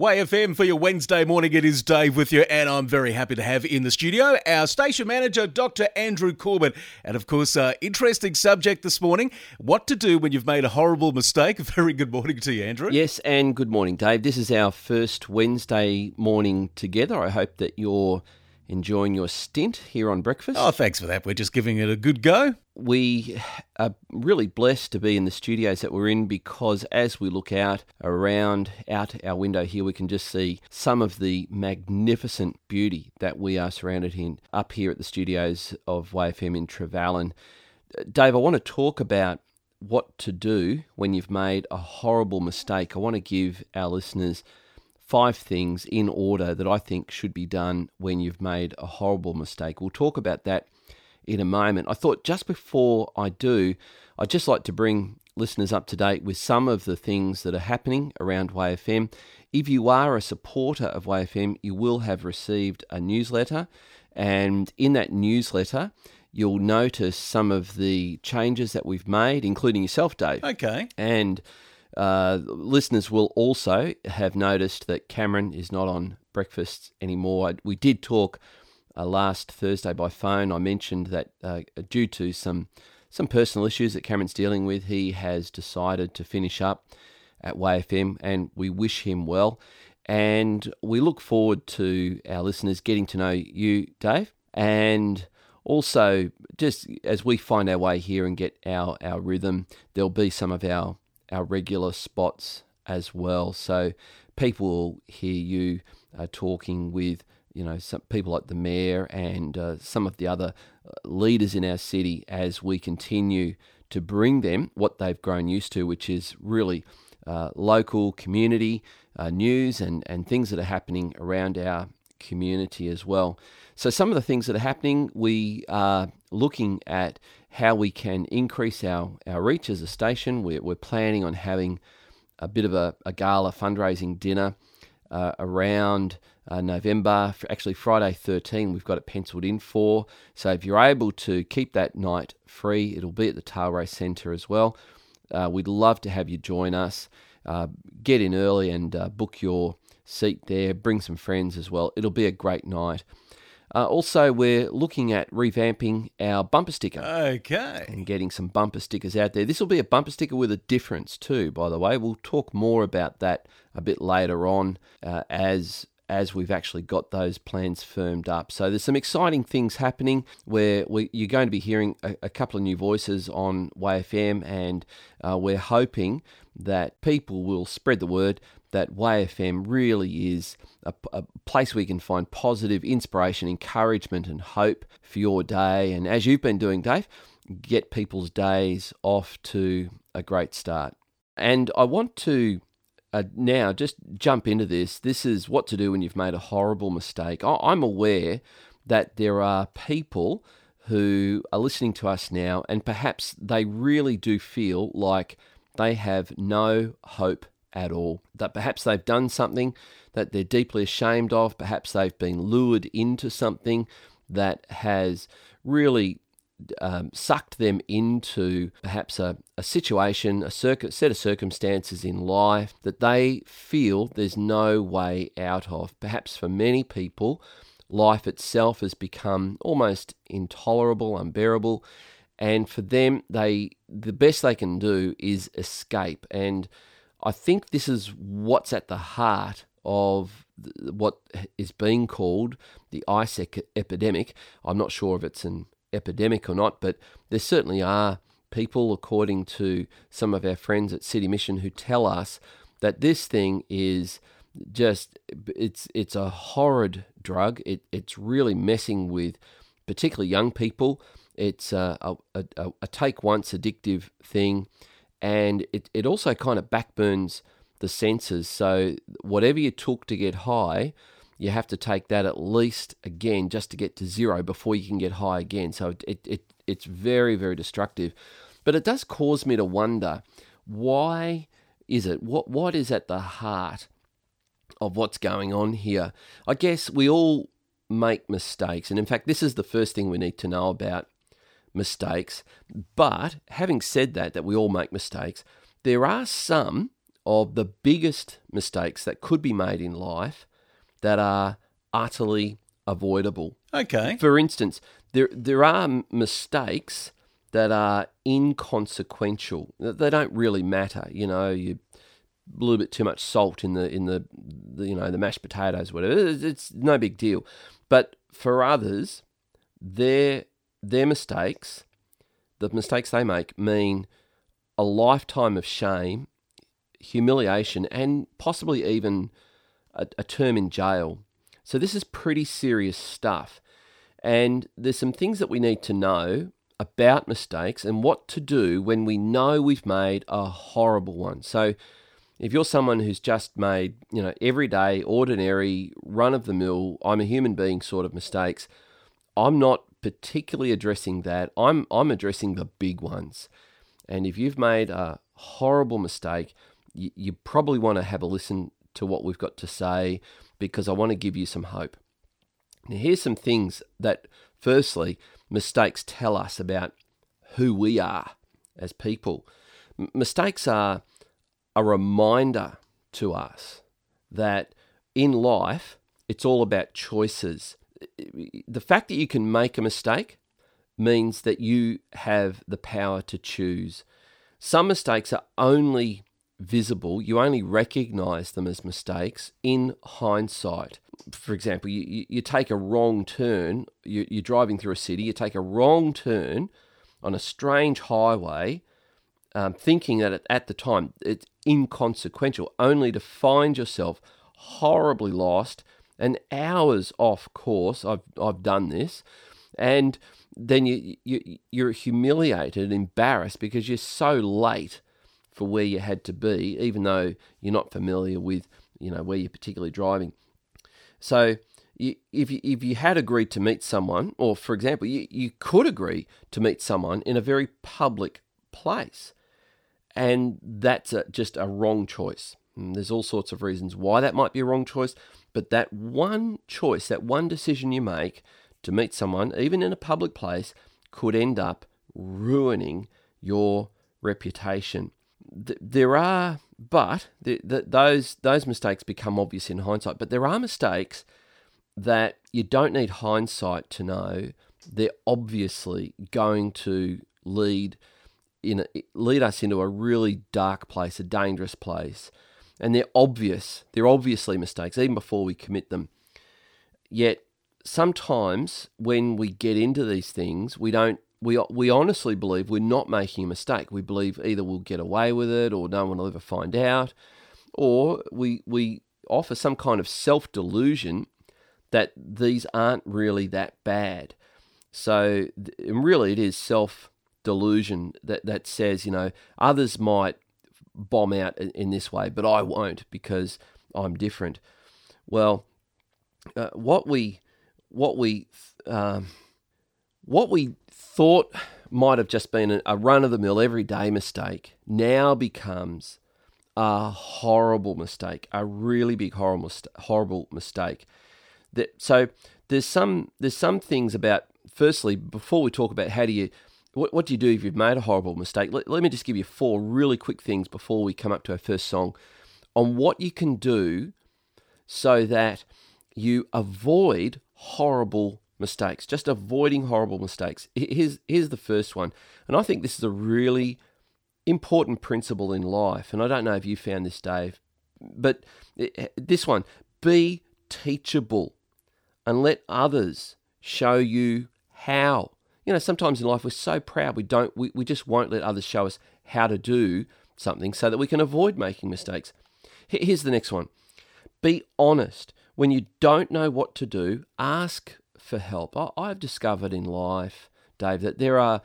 Way FM for your Wednesday morning. It is Dave with you, and I'm very happy to have in the studio our station manager, Dr. Andrew Corbett. And of course, uh, interesting subject this morning what to do when you've made a horrible mistake. Very good morning to you, Andrew. Yes, and good morning, Dave. This is our first Wednesday morning together. I hope that you're enjoying your stint here on breakfast. Oh, thanks for that. We're just giving it a good go. We are really blessed to be in the studios that we're in because as we look out around out our window here, we can just see some of the magnificent beauty that we are surrounded in up here at the studios of Way FM in Trevallyn. Dave, I want to talk about what to do when you've made a horrible mistake. I want to give our listeners five things in order that I think should be done when you've made a horrible mistake. We'll talk about that in a moment. I thought just before I do, I'd just like to bring listeners up to date with some of the things that are happening around Way FM. If you are a supporter of Way FM, you will have received a newsletter, and in that newsletter, you'll notice some of the changes that we've made, including yourself, Dave. Okay. And uh, listeners will also have noticed that Cameron is not on breakfast anymore. We did talk uh, last Thursday by phone. I mentioned that uh, due to some some personal issues that Cameron's dealing with, he has decided to finish up at Way FM, and we wish him well. And we look forward to our listeners getting to know you, Dave, and also just as we find our way here and get our, our rhythm, there'll be some of our our regular spots as well. So people will hear you uh, talking with you know some people like the mayor and uh, some of the other uh, leaders in our city as we continue to bring them what they've grown used to, which is really uh, local community uh, news and, and things that are happening around our community as well. So, some of the things that are happening, we are looking at how we can increase our, our reach as a station. We're, we're planning on having a bit of a, a gala fundraising dinner uh, around uh, November, actually Friday 13, we've got it penciled in for. So if you're able to keep that night free, it'll be at the Tailrace Centre as well. Uh, we'd love to have you join us. Uh, get in early and uh, book your seat there. Bring some friends as well. It'll be a great night. Uh, also, we're looking at revamping our bumper sticker. Okay. And getting some bumper stickers out there. This will be a bumper sticker with a difference, too, by the way. We'll talk more about that a bit later on uh, as as we've actually got those plans firmed up. So there's some exciting things happening where we, you're going to be hearing a, a, couple of new voices on Way FM, and uh, we're hoping that people will spread the word that Way FM really is a, a, place where you can find positive inspiration, encouragement, and hope for your day. And as you've been doing, Dave, get people's days off to a great start. And I want to uh, now just jump into this. This is what to do when you've made a horrible mistake. I, I'm aware that there are people who are listening to us now, and perhaps they really do feel like they have no hope at all. That perhaps they've done something that they're deeply ashamed of, perhaps they've been lured into something that has really um, sucked them into perhaps a, a situation, a set of circumstances in life that they feel there's no way out of. Perhaps for many people, life itself has become almost intolerable, unbearable, and for them, they the best they can do is escape. And I think this is what's at the heart of what is being called the ice epidemic. I'm not sure if it's an epidemic or not, but there certainly are people, according to some of our friends at City Mission, who tell us that this thing is just it's it's a horrid drug. It it's really messing with particularly young people. It's a, a, a, a take once addictive thing and it, it also kind of backburns the senses. So whatever you took to get high, you have to take that at least again just to get to zero before you can get high again. So it, it it's very very destructive, but it does cause me to wonder why is it what what is at the heart of what's going on here? I guess we all make mistakes, and in fact, this is the first thing we need to know about mistakes. But having said that, that we all make mistakes, there are some of the biggest mistakes that could be made in life that are utterly avoidable. Okay. For instance, there there are mistakes that are inconsequential. They don't really matter. You know, you a little bit too much salt in the in the, the you know the mashed potatoes, whatever. It's, it's no big deal. But for others, their their mistakes, the mistakes they make, mean a lifetime of shame, humiliation, and possibly even a, a term in jail. So this is pretty serious stuff. And there's some things that we need to know about mistakes and what to do when we know we've made a horrible one. So if you're someone who's just made, you know, everyday, ordinary, run of the mill, I'm a human being sort of mistakes, I'm not particularly addressing that. I'm I'm addressing the big ones. And if you've made a horrible mistake, you, you probably want to have a listen to what we've got to say because I want to give you some hope. Now, here's some things that, firstly, mistakes tell us about who we are as people. M- mistakes are a reminder to us that in life, it's all about choices. The fact that you can make a mistake means that you have the power to choose. Some mistakes are only visible, you only recognize them as mistakes in hindsight. For example, you, you take a wrong turn, you, you're driving through a city, you take a wrong turn on a strange highway, um, thinking that at the time it's inconsequential, only to find yourself horribly lost and hours off course. I've, I've done this. And then you, you, you're humiliated, and embarrassed because you're so late for where you had to be, even though you're not familiar with, you know, where you're particularly driving. So if you, if you had agreed to meet someone, or for example, you, you could agree to meet someone in a very public place, and that's a, just a wrong choice. And there's all sorts of reasons why that might be a wrong choice, but that one choice, that one decision you make to meet someone, even in a public place, could end up ruining your reputation there are, but the, the, those those mistakes become obvious in hindsight. But there are mistakes that you don't need hindsight to know they're obviously going to lead in lead us into a really dark place, a dangerous place, and they're obvious. They're obviously mistakes even before we commit them. Yet sometimes when we get into these things, we don't we we honestly believe we're not making a mistake. We believe either we'll get away with it or no one will ever find out, or we we offer some kind of self delusion that these aren't really that bad. So really, it is self delusion that that says you know others might bomb out in this way, but I won't because I'm different. Well, uh, what we what we um, what we thought might have just been a run of the mill everyday mistake now becomes a horrible mistake, a really big horrible horrible mistake. That so there's some there's some things about firstly before we talk about how do you what, what do you do if you've made a horrible mistake? Let, let me just give you four really quick things before we come up to our first song on what you can do so that you avoid horrible mistakes, just avoiding horrible mistakes. Here's, here's the first one. And I think this is a really important principle in life. And I don't know if you found this, Dave, but eh, eh, this one be teachable and let others show you how. You know, sometimes in life we're so proud we don't we, we just won't let others show us how to do something so that we can avoid making mistakes. Here's the next one. Be honest. When you don't know what to do, ask for help. I, have discovered in life, Dave, that there are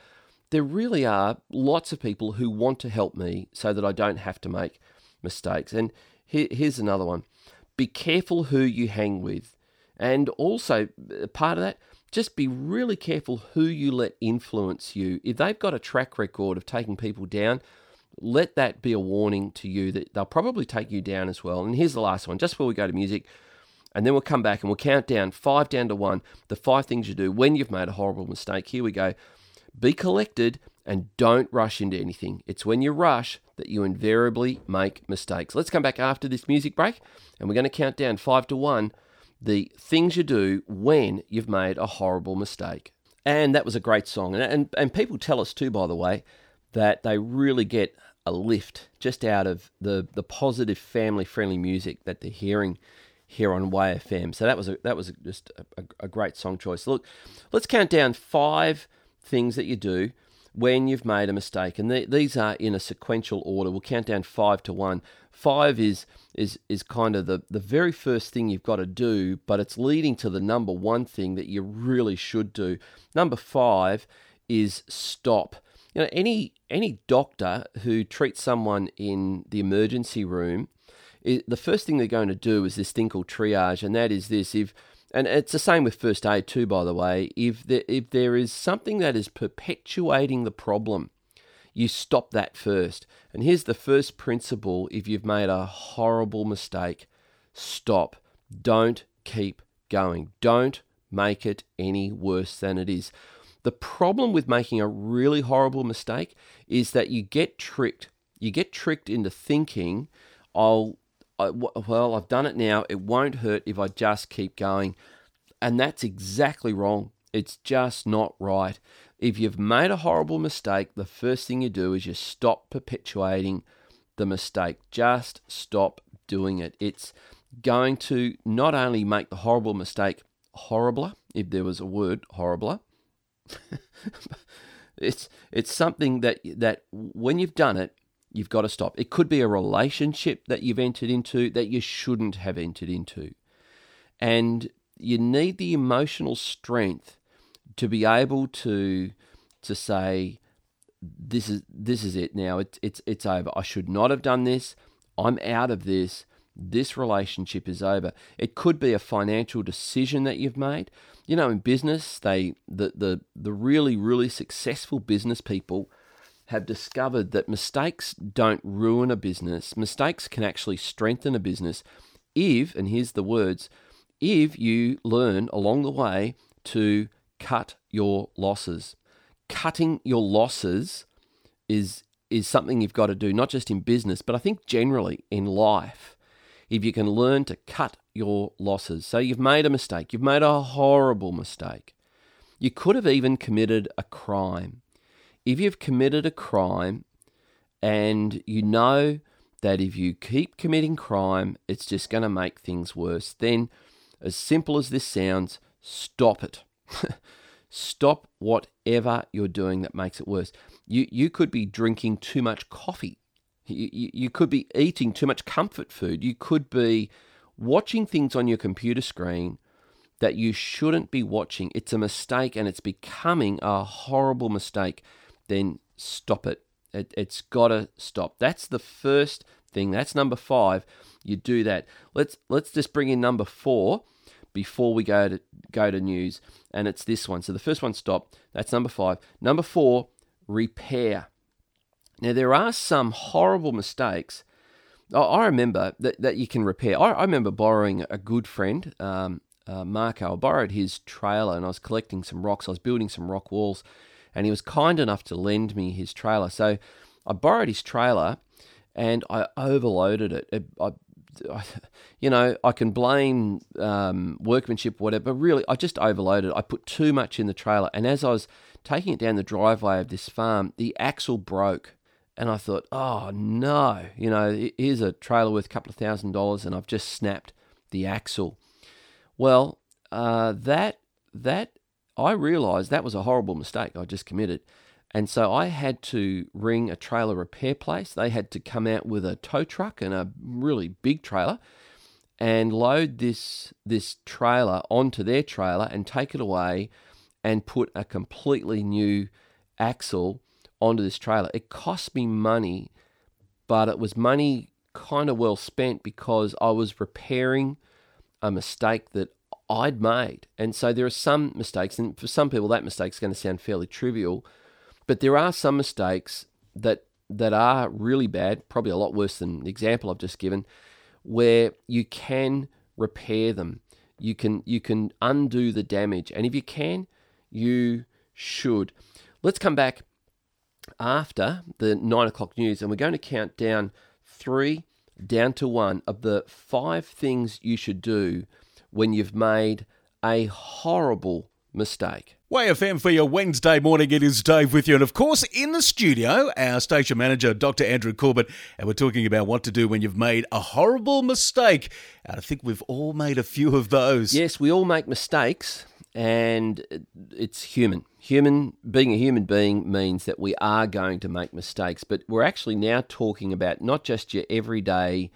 there really are lots of people who want to help me so that I don't have to make mistakes. And here, here's another one: be careful who you hang with, and also uh, part of that. Just be really careful who you let influence you. If they've got a track record of taking people down, let that be a warning to you that they'll probably take you down as well. And here's the last one, just before we go to music. And then we'll come back and we'll count down five down to one, the five things you do when you've made a horrible mistake. Here we go. Be collected and don't rush into anything. It's when you rush that you invariably make mistakes. Let's come back after this music break and we're going to count down five to one the things you do when you've made a horrible mistake. And that was a great song. And, and, and people tell us too, by the way, that they really get a lift just out of the, the positive family friendly music that they're hearing here on Way FM. So that was a, that was just a, a great song choice. Look, let's count down five things that you do when you've made a mistake, and the, these are in a sequential order. We'll count down five to one. Five is is is kind of the the very first thing you've got to do, but it's leading to the number one thing that you really should do. Number five is stop. You know, any any doctor who treats someone in the emergency room, the first thing they're going to do is this thing called triage, and that is this: if and it's the same with first aid too, by the way. If there, if there is something that is perpetuating the problem, you stop that first. And here's the first principle if you've made a horrible mistake stop. Don't keep going. Don't make it any worse than it is. The problem with making a really horrible mistake is that you get tricked. You get tricked into thinking, I'll I, well, I've done it now. It won't hurt if I just keep going. And that's exactly wrong. It's just not right. If you've made a horrible mistake, the first thing you do is you stop perpetuating the mistake. Just stop doing it. It's going to not only make the horrible mistake horribler, if there was a word horribler, it's it's something that that when you've done it, you've got to stop. It could be a relationship that you've entered into that you shouldn't have entered into. And you need the emotional strength to be able to to say this is this is it. Now it's it's it's over. I should not have done this. I'm out of this. This relationship is over. It could be a financial decision that you've made. You know in business they the the, the really really successful business people have discovered that mistakes don't ruin a business. Mistakes can actually strengthen a business if, and here's the words, if you learn along the way to cut your losses. Cutting your losses is is something you've got to do not just in business, but I think generally in life. If you can learn to cut your losses. So you've made a mistake, you've made a horrible mistake. You could have even committed a crime if you've committed a crime and you know that if you keep committing crime, it's just going to make things worse, then, as simple as this sounds, stop it. Stop whatever you're doing that makes it worse. You, you could be drinking too much coffee. You, you, you could be eating too much comfort food. You could be watching things on your computer screen that you shouldn't be watching. It's a mistake and it's becoming a horrible mistake then stop it. it it's got to stop. That's the first thing. That's number five. You do that. Let's let's just bring in number four before we go to go to news, and it's this one. So the first one, stop. That's number five. Number four, repair. Now there are some horrible mistakes. I remember that, that you can repair. I, I remember borrowing a good friend, um, uh, Marco. I borrowed his trailer and I was collecting some rocks. I was building some rock walls and he was kind enough to lend me his trailer. So I borrowed his trailer and I overloaded it. it I, you know, I can blame um, workmanship, whatever, but really, I just overloaded. I put too much in the trailer, and as I was taking it down the driveway of this farm, the axle broke, and I thought, oh no, you know, here's a trailer worth a couple of thousand dollars, and I've just snapped the axle. Well, uh, that that I realized that was a horrible mistake I just committed. And so I had to ring a trailer repair place. They had to come out with a tow truck and a really big trailer and load this this trailer onto their trailer and take it away and put a completely new axle onto this trailer. It cost me money, but it was money kind of well spent because I was repairing a mistake that I'd made. And so there are some mistakes, and for some people, that mistake is going to sound fairly trivial, but there are some mistakes that that are really bad, probably a lot worse than the example I've just given, where you can repair them. You can you can undo the damage, and if you can, you should. Let's come back after the nine o'clock news, and we're going to count down three down to one of the five things you should do when you've made a horrible mistake. Way FM for your Wednesday morning. It is Dave with you. And of course, in the studio, our station manager, Dr. Andrew Corbett. And we're talking about what to do when you've made a horrible mistake. And I think we've all made a few of those. Yes, we all make mistakes, and it's human. Human being a human being means that we are going to make mistakes, but we're actually now talking about not just your everyday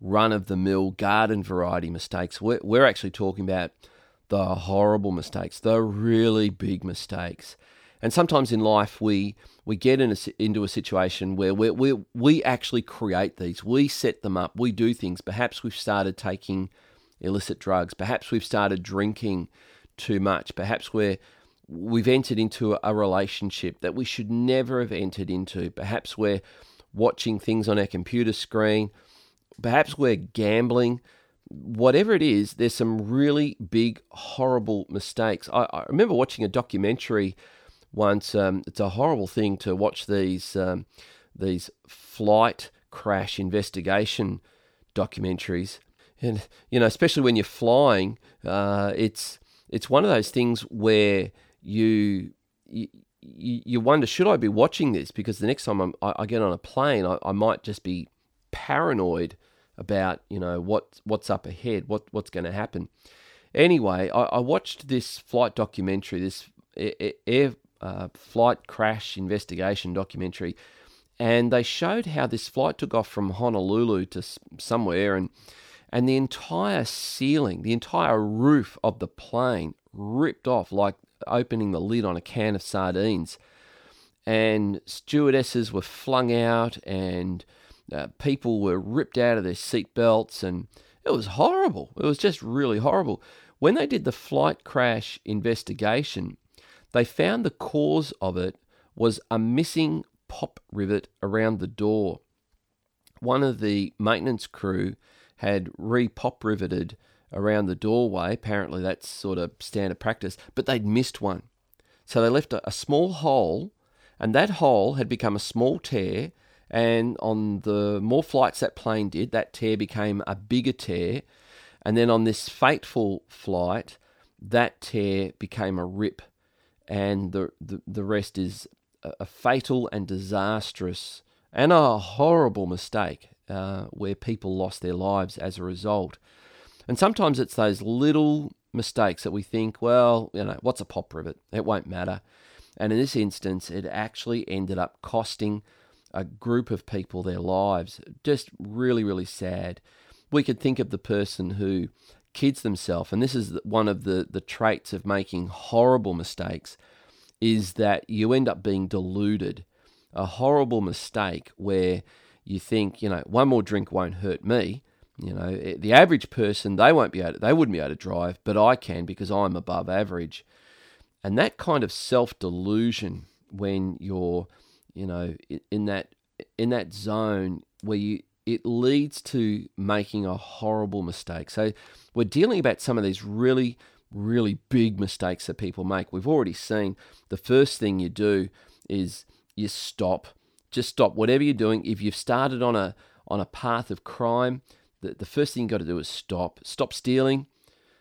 run of the mill garden variety mistakes. We're, we're actually talking about the horrible mistakes, the really big mistakes. And sometimes in life, we we get in a, into a situation where we we we actually create these. We set them up. We do things. Perhaps we've started taking illicit drugs. Perhaps we've started drinking too much. Perhaps we're we've entered into a relationship that we should never have entered into. Perhaps we're watching things on our computer screen. Perhaps we're gambling whatever it is, there's some really big, horrible mistakes. I, I remember watching a documentary once. Um, it's a horrible thing to watch these um, these flight crash investigation documentaries, and you know, especially when you're flying, uh, it's it's one of those things where you, you you wonder should I be watching this because the next time I'm, i get on a plane I, I might just be paranoid about you know what what's up ahead, what what's going to happen. Anyway, I, I, watched this flight documentary, this air uh, flight crash investigation documentary, and they showed how this flight took off from Honolulu to somewhere, and and the entire ceiling, the entire roof of the plane ripped off like opening the lid on a can of sardines, and stewardesses were flung out and uh, people were ripped out of their seat belts, and it was horrible. It was just really horrible. When they did the flight crash investigation, they found the cause of it was a missing pop rivet around the door. One of the maintenance crew had re pop riveted around the doorway. Apparently, that's sort of standard practice, but they'd missed one. So they left a, a small hole, and that hole had become a small tear and on the more flights that plane did, that tear became a bigger tear. And then on this fateful flight, that tear became a rip. And the, the, the rest is a, fatal and disastrous and a horrible mistake uh, where people lost their lives as a result. And sometimes it's those little mistakes that we think, well, you know, what's a pop rivet? It won't matter. And in this instance, it actually ended up costing a group of people their lives. Just really, really sad. We could think of the person who kids themselves, and this is one of the, the traits of making horrible mistakes, is that you end up being deluded. A horrible mistake where you think, you know, one more drink won't hurt me. You know, eh, the average person, they won't be able they wouldn't be able to drive, but I can because I'm above average. And that kind of self delusion when you're you know, in that in that zone where you it leads to making a horrible mistake. So we're dealing about some of these really really big mistakes that people make. We've already seen the first thing you do is you stop. Just stop whatever you're doing. If you've started on a on a path of crime, the, the first thing you got to do is stop. Stop stealing.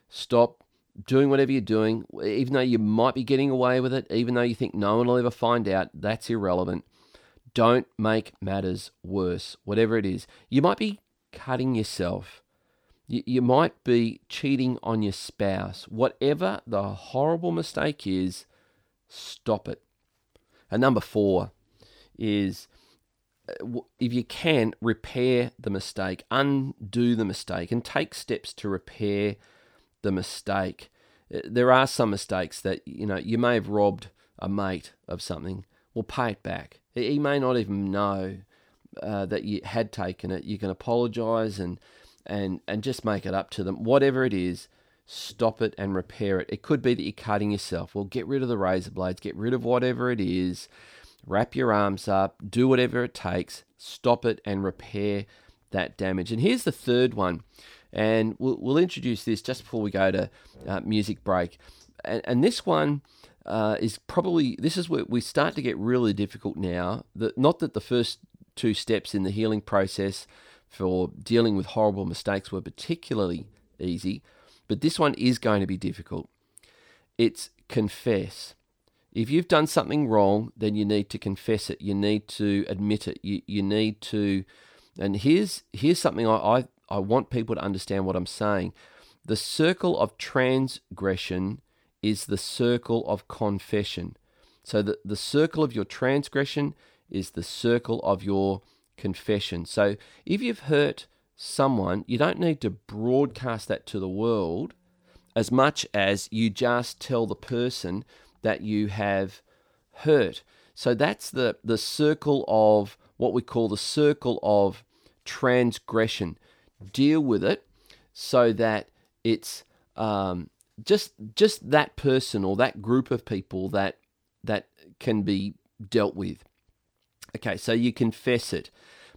Stop doing whatever you're doing, even though you might be getting away with it, even though you think no one will ever find out, that's irrelevant. Don't make matters worse, whatever it is. You might be cutting yourself. You, you might be cheating on your spouse. Whatever the horrible mistake is, stop it. And number four is uh, if you can, repair the mistake, undo the mistake, and take steps to repair the mistake. Uh, there are some mistakes that you know you may have robbed a mate of something. Well, pay it back. He may not even know uh, that you had taken it. You can apologise and and and just make it up to them. Whatever it is, stop it and repair it. It could be that you're cutting yourself. Well, get rid of the razor blades. Get rid of whatever it is. Wrap your arms up. Do whatever it takes. Stop it and repair that damage. And here's the third one and we'll, we'll introduce this just before we go to uh, music break. And, and this one, uh, is probably this is where we start to get really difficult now. That not that the first two steps in the healing process for dealing with horrible mistakes were particularly easy, but this one is going to be difficult. It's confess. If you've done something wrong, then you need to confess it. You need to admit it. You, you need to, and here's here's something I, I, I want people to understand what I'm saying. The circle of transgression is the circle of confession. So the, the circle of your transgression is the circle of your confession. So if you've hurt someone, you don't need to broadcast that to the world as much as you just tell the person that you have hurt. So that's the, the circle of what we call the circle of transgression. Deal with it so that it's um, just just that person or that group of people that that can be dealt with. Okay, so you confess it.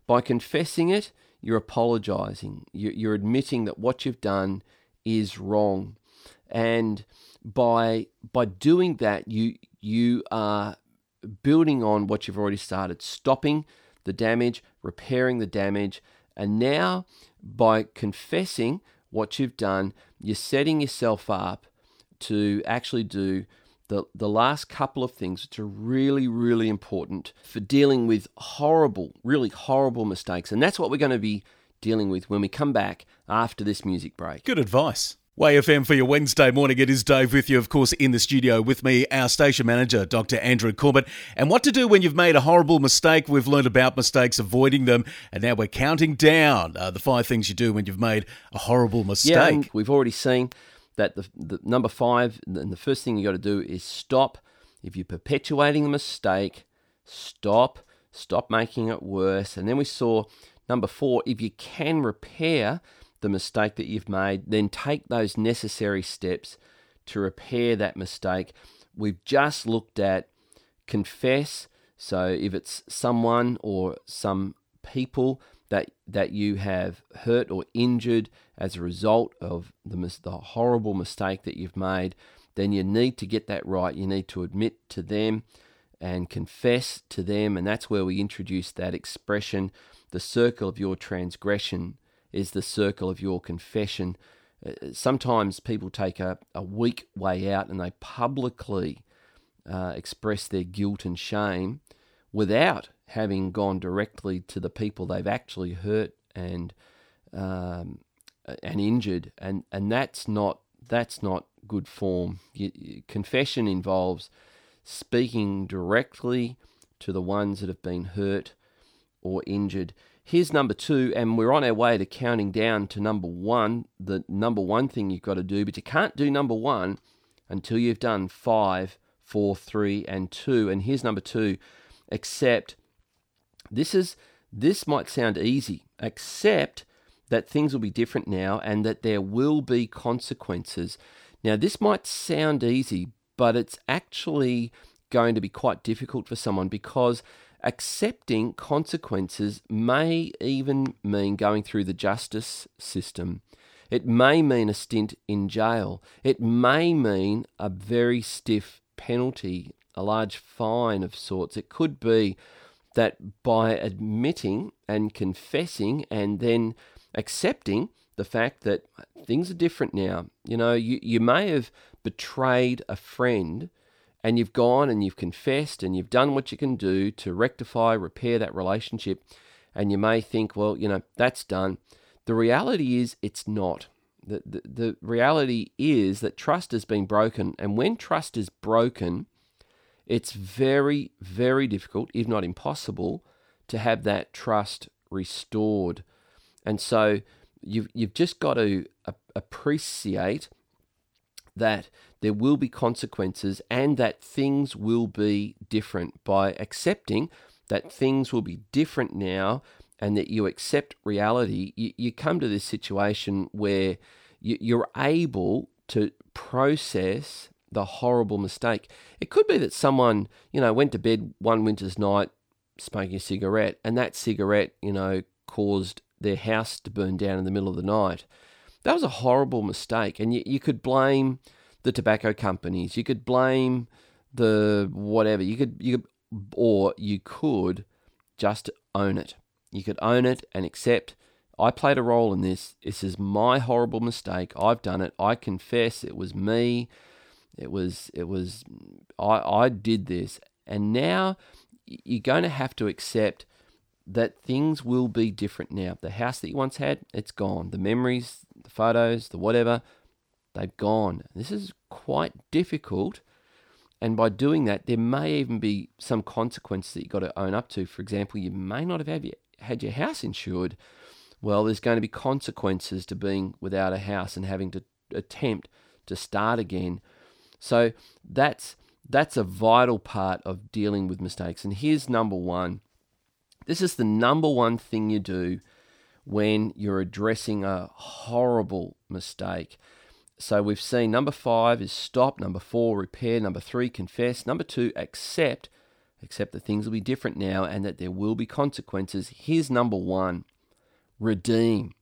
By confessing it, you're apologizing. You're admitting that what you've done is wrong, and by by doing that, you you are building on what you've already started, stopping the damage, repairing the damage, and now by confessing what you've done, you're setting yourself up to actually do the, the last couple of things which are really, really important for dealing with horrible, really horrible mistakes. And that's what we're going to be dealing with when we come back after this music break. Good advice. Way FM for your Wednesday morning. It is Dave with you, of course, in the studio with me, our station manager, Dr. Andrew Corbett. And what to do when you've made a horrible mistake. We've learned about mistakes, avoiding them, and now we're counting down uh, the five things you do when you've made a horrible mistake. Yeah, we've already seen that the, the number five, and the first thing you got to do is stop. If you're perpetuating the mistake, stop. Stop making it worse. And then we saw number four, if you can repair the mistake that you've made, then take those necessary steps to repair that mistake. We've just looked at confess. So if it's someone or some people that that you have hurt or injured as a result of the, the horrible mistake that you've made, then you need to get that right. You need to admit to them and confess to them, and that's where we introduce that expression, the circle of your transgression is the circle of your confession. Uh, sometimes people take a, a weak way out and they publicly uh, express their guilt and shame without having gone directly to the people they've actually hurt and um, and injured, and and that's not that's not good form. You, confession involves speaking directly to the ones that have been hurt or injured. Here's number two, and we're on our way to counting down to number one, the number one thing you've got to do, but you can't do number one until you've done five, four, three, and two. And here's number two accept. This is this might sound easy, except that things will be different now and that there will be consequences. Now, this might sound easy, but it's actually going to be quite difficult for someone because accepting consequences may even mean going through the justice system. It may mean a stint in jail. It may mean a very stiff penalty, a large fine of sorts. It could be that by admitting and confessing and then accepting the fact that things are different now, you know, you, you may have betrayed a friend and you've gone and you've confessed and you've done what you can do to rectify, repair that relationship, and you may think, well, you know, that's done. The reality is it's not. The, the, the reality is that trust has been broken, and when trust is broken, it's very, very difficult, if not impossible, to have that trust restored. And so you've, you've just got to appreciate that there will be consequences and that things will be different by accepting that things will be different now and that you accept reality, you, you come to this situation where you, you're able to process the horrible mistake. It could be that someone, you know, went to bed one winter's night smoking a cigarette, and that cigarette, you know, caused their house to burn down in the middle of the night. That was a horrible mistake, and you, you could blame the tobacco companies. You could blame the whatever. You could you could or you could just own it. You could own it and accept I played a role in this. This is my horrible mistake. I've done it. I confess it was me. It was it was I I did this. And now you're going to have to accept that things will be different now. The house that you once had, it's gone. The memories, the photos, the whatever, they've gone. This is quite difficult. And by doing that, there may even be some consequences that you've got to own up to. For example, you may not have had your house insured. Well, there's going to be consequences to being without a house and having to attempt to start again. So that's that's a vital part of dealing with mistakes. And here's number one this is the number one thing you do when you're addressing a horrible mistake. So we've seen number five is stop, number four, repair, number three, confess, number two, accept, accept that things will be different now and that there will be consequences. Here's number one redeem.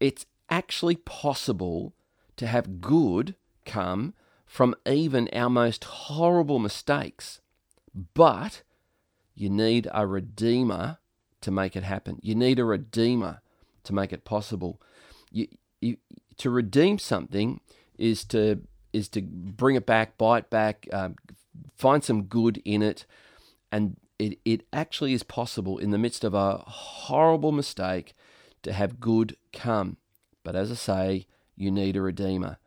It's actually possible to have good come from even our most horrible mistakes, but you need a redeemer to make it happen. You need a redeemer to make it possible. You, you, to redeem something is to is to bring it back, buy it back, um, find some good in it, and it, it actually is possible in the midst of a horrible mistake to have good come. But as I say, you need a redeemer.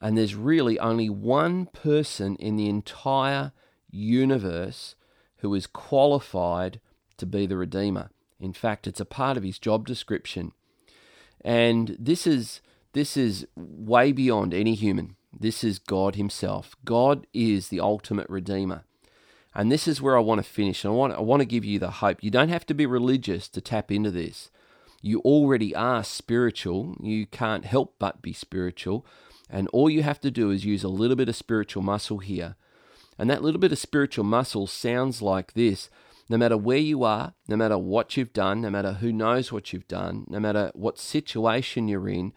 And there's really only one person in the entire universe who is qualified to be the Redeemer. In fact, it's a part of his job description. And this is this is way beyond any human. This is God Himself. God is the ultimate Redeemer. And this is where I want to finish. I want, I want to give you the hope. You don't have to be religious to tap into this. You already are spiritual. You can't help but be spiritual. And all you have to do is use a little bit of spiritual muscle here and that little bit of spiritual muscle sounds like this no matter where you are, no matter what you've done, no matter who knows what you've done, no matter what situation you're in,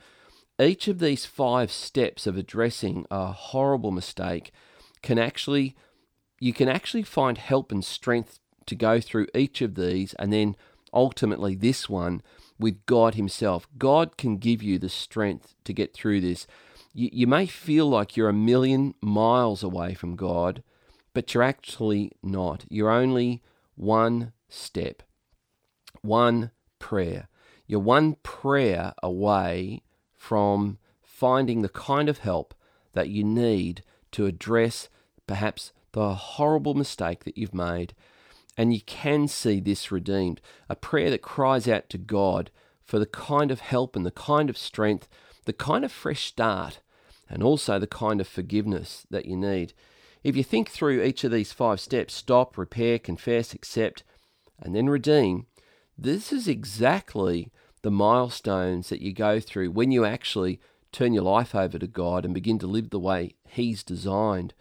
each of these five steps of addressing a horrible mistake can actually you can actually find help and strength to go through each of these and then ultimately this one with God himself. God can give you the strength to get through this. You, you may feel like you're a million miles away from God, but you're actually not. You're only one step, one prayer. You're one prayer away from finding the kind of help that you need to address perhaps the horrible mistake that you've made. And you can see this redeemed. A prayer that cries out to God for the kind of help and the kind of strength, the kind of fresh start, and also the kind of forgiveness that you need. If you think through each of these five steps stop, repair, confess, accept, and then redeem this is exactly the milestones that you go through when you actually turn your life over to God and begin to live the way He's designed.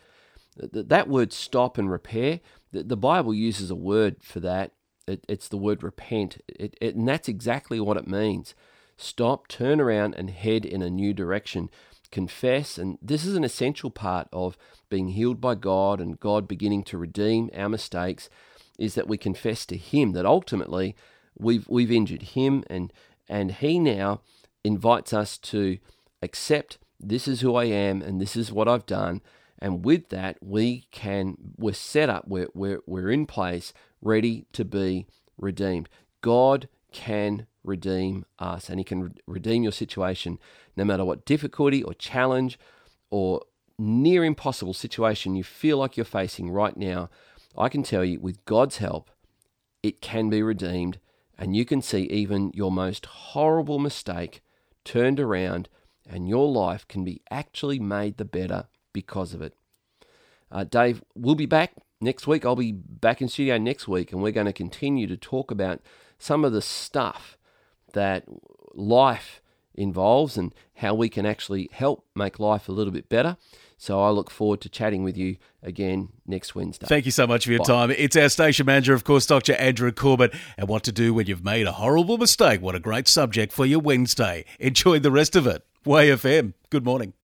That word stop and repair, the Bible uses a word for that. It's the word repent. And that's exactly what it means. Stop, turn around, and head in a new direction confess, and this is an essential part of being healed by God and God beginning to redeem our mistakes, is that we confess to Him that ultimately we've we've injured Him, and and He now invites us to accept this is who I am and this is what I've done. And with that, we can we're set up, we're we're, we're in place, ready to be redeemed. God can redeem us and He can redeem your situation no matter what difficulty or challenge or near impossible situation you feel like you're facing right now. I can tell you, with God's help, it can be redeemed, and you can see even your most horrible mistake turned around, and your life can be actually made the better because of it. Uh, Dave, we'll be back next week. I'll be back in studio next week, and we're going to continue to talk about some of the stuff that life involves and how we can actually help make life a little bit better. So I look forward to chatting with you again next Wednesday. Thank you so much for your Bye. time. It's our station manager, of course, Dr. Andrew Corbett, and what to do when you've made a horrible mistake. What a great subject for your Wednesday. Enjoy the rest of it. Way FM. Good morning.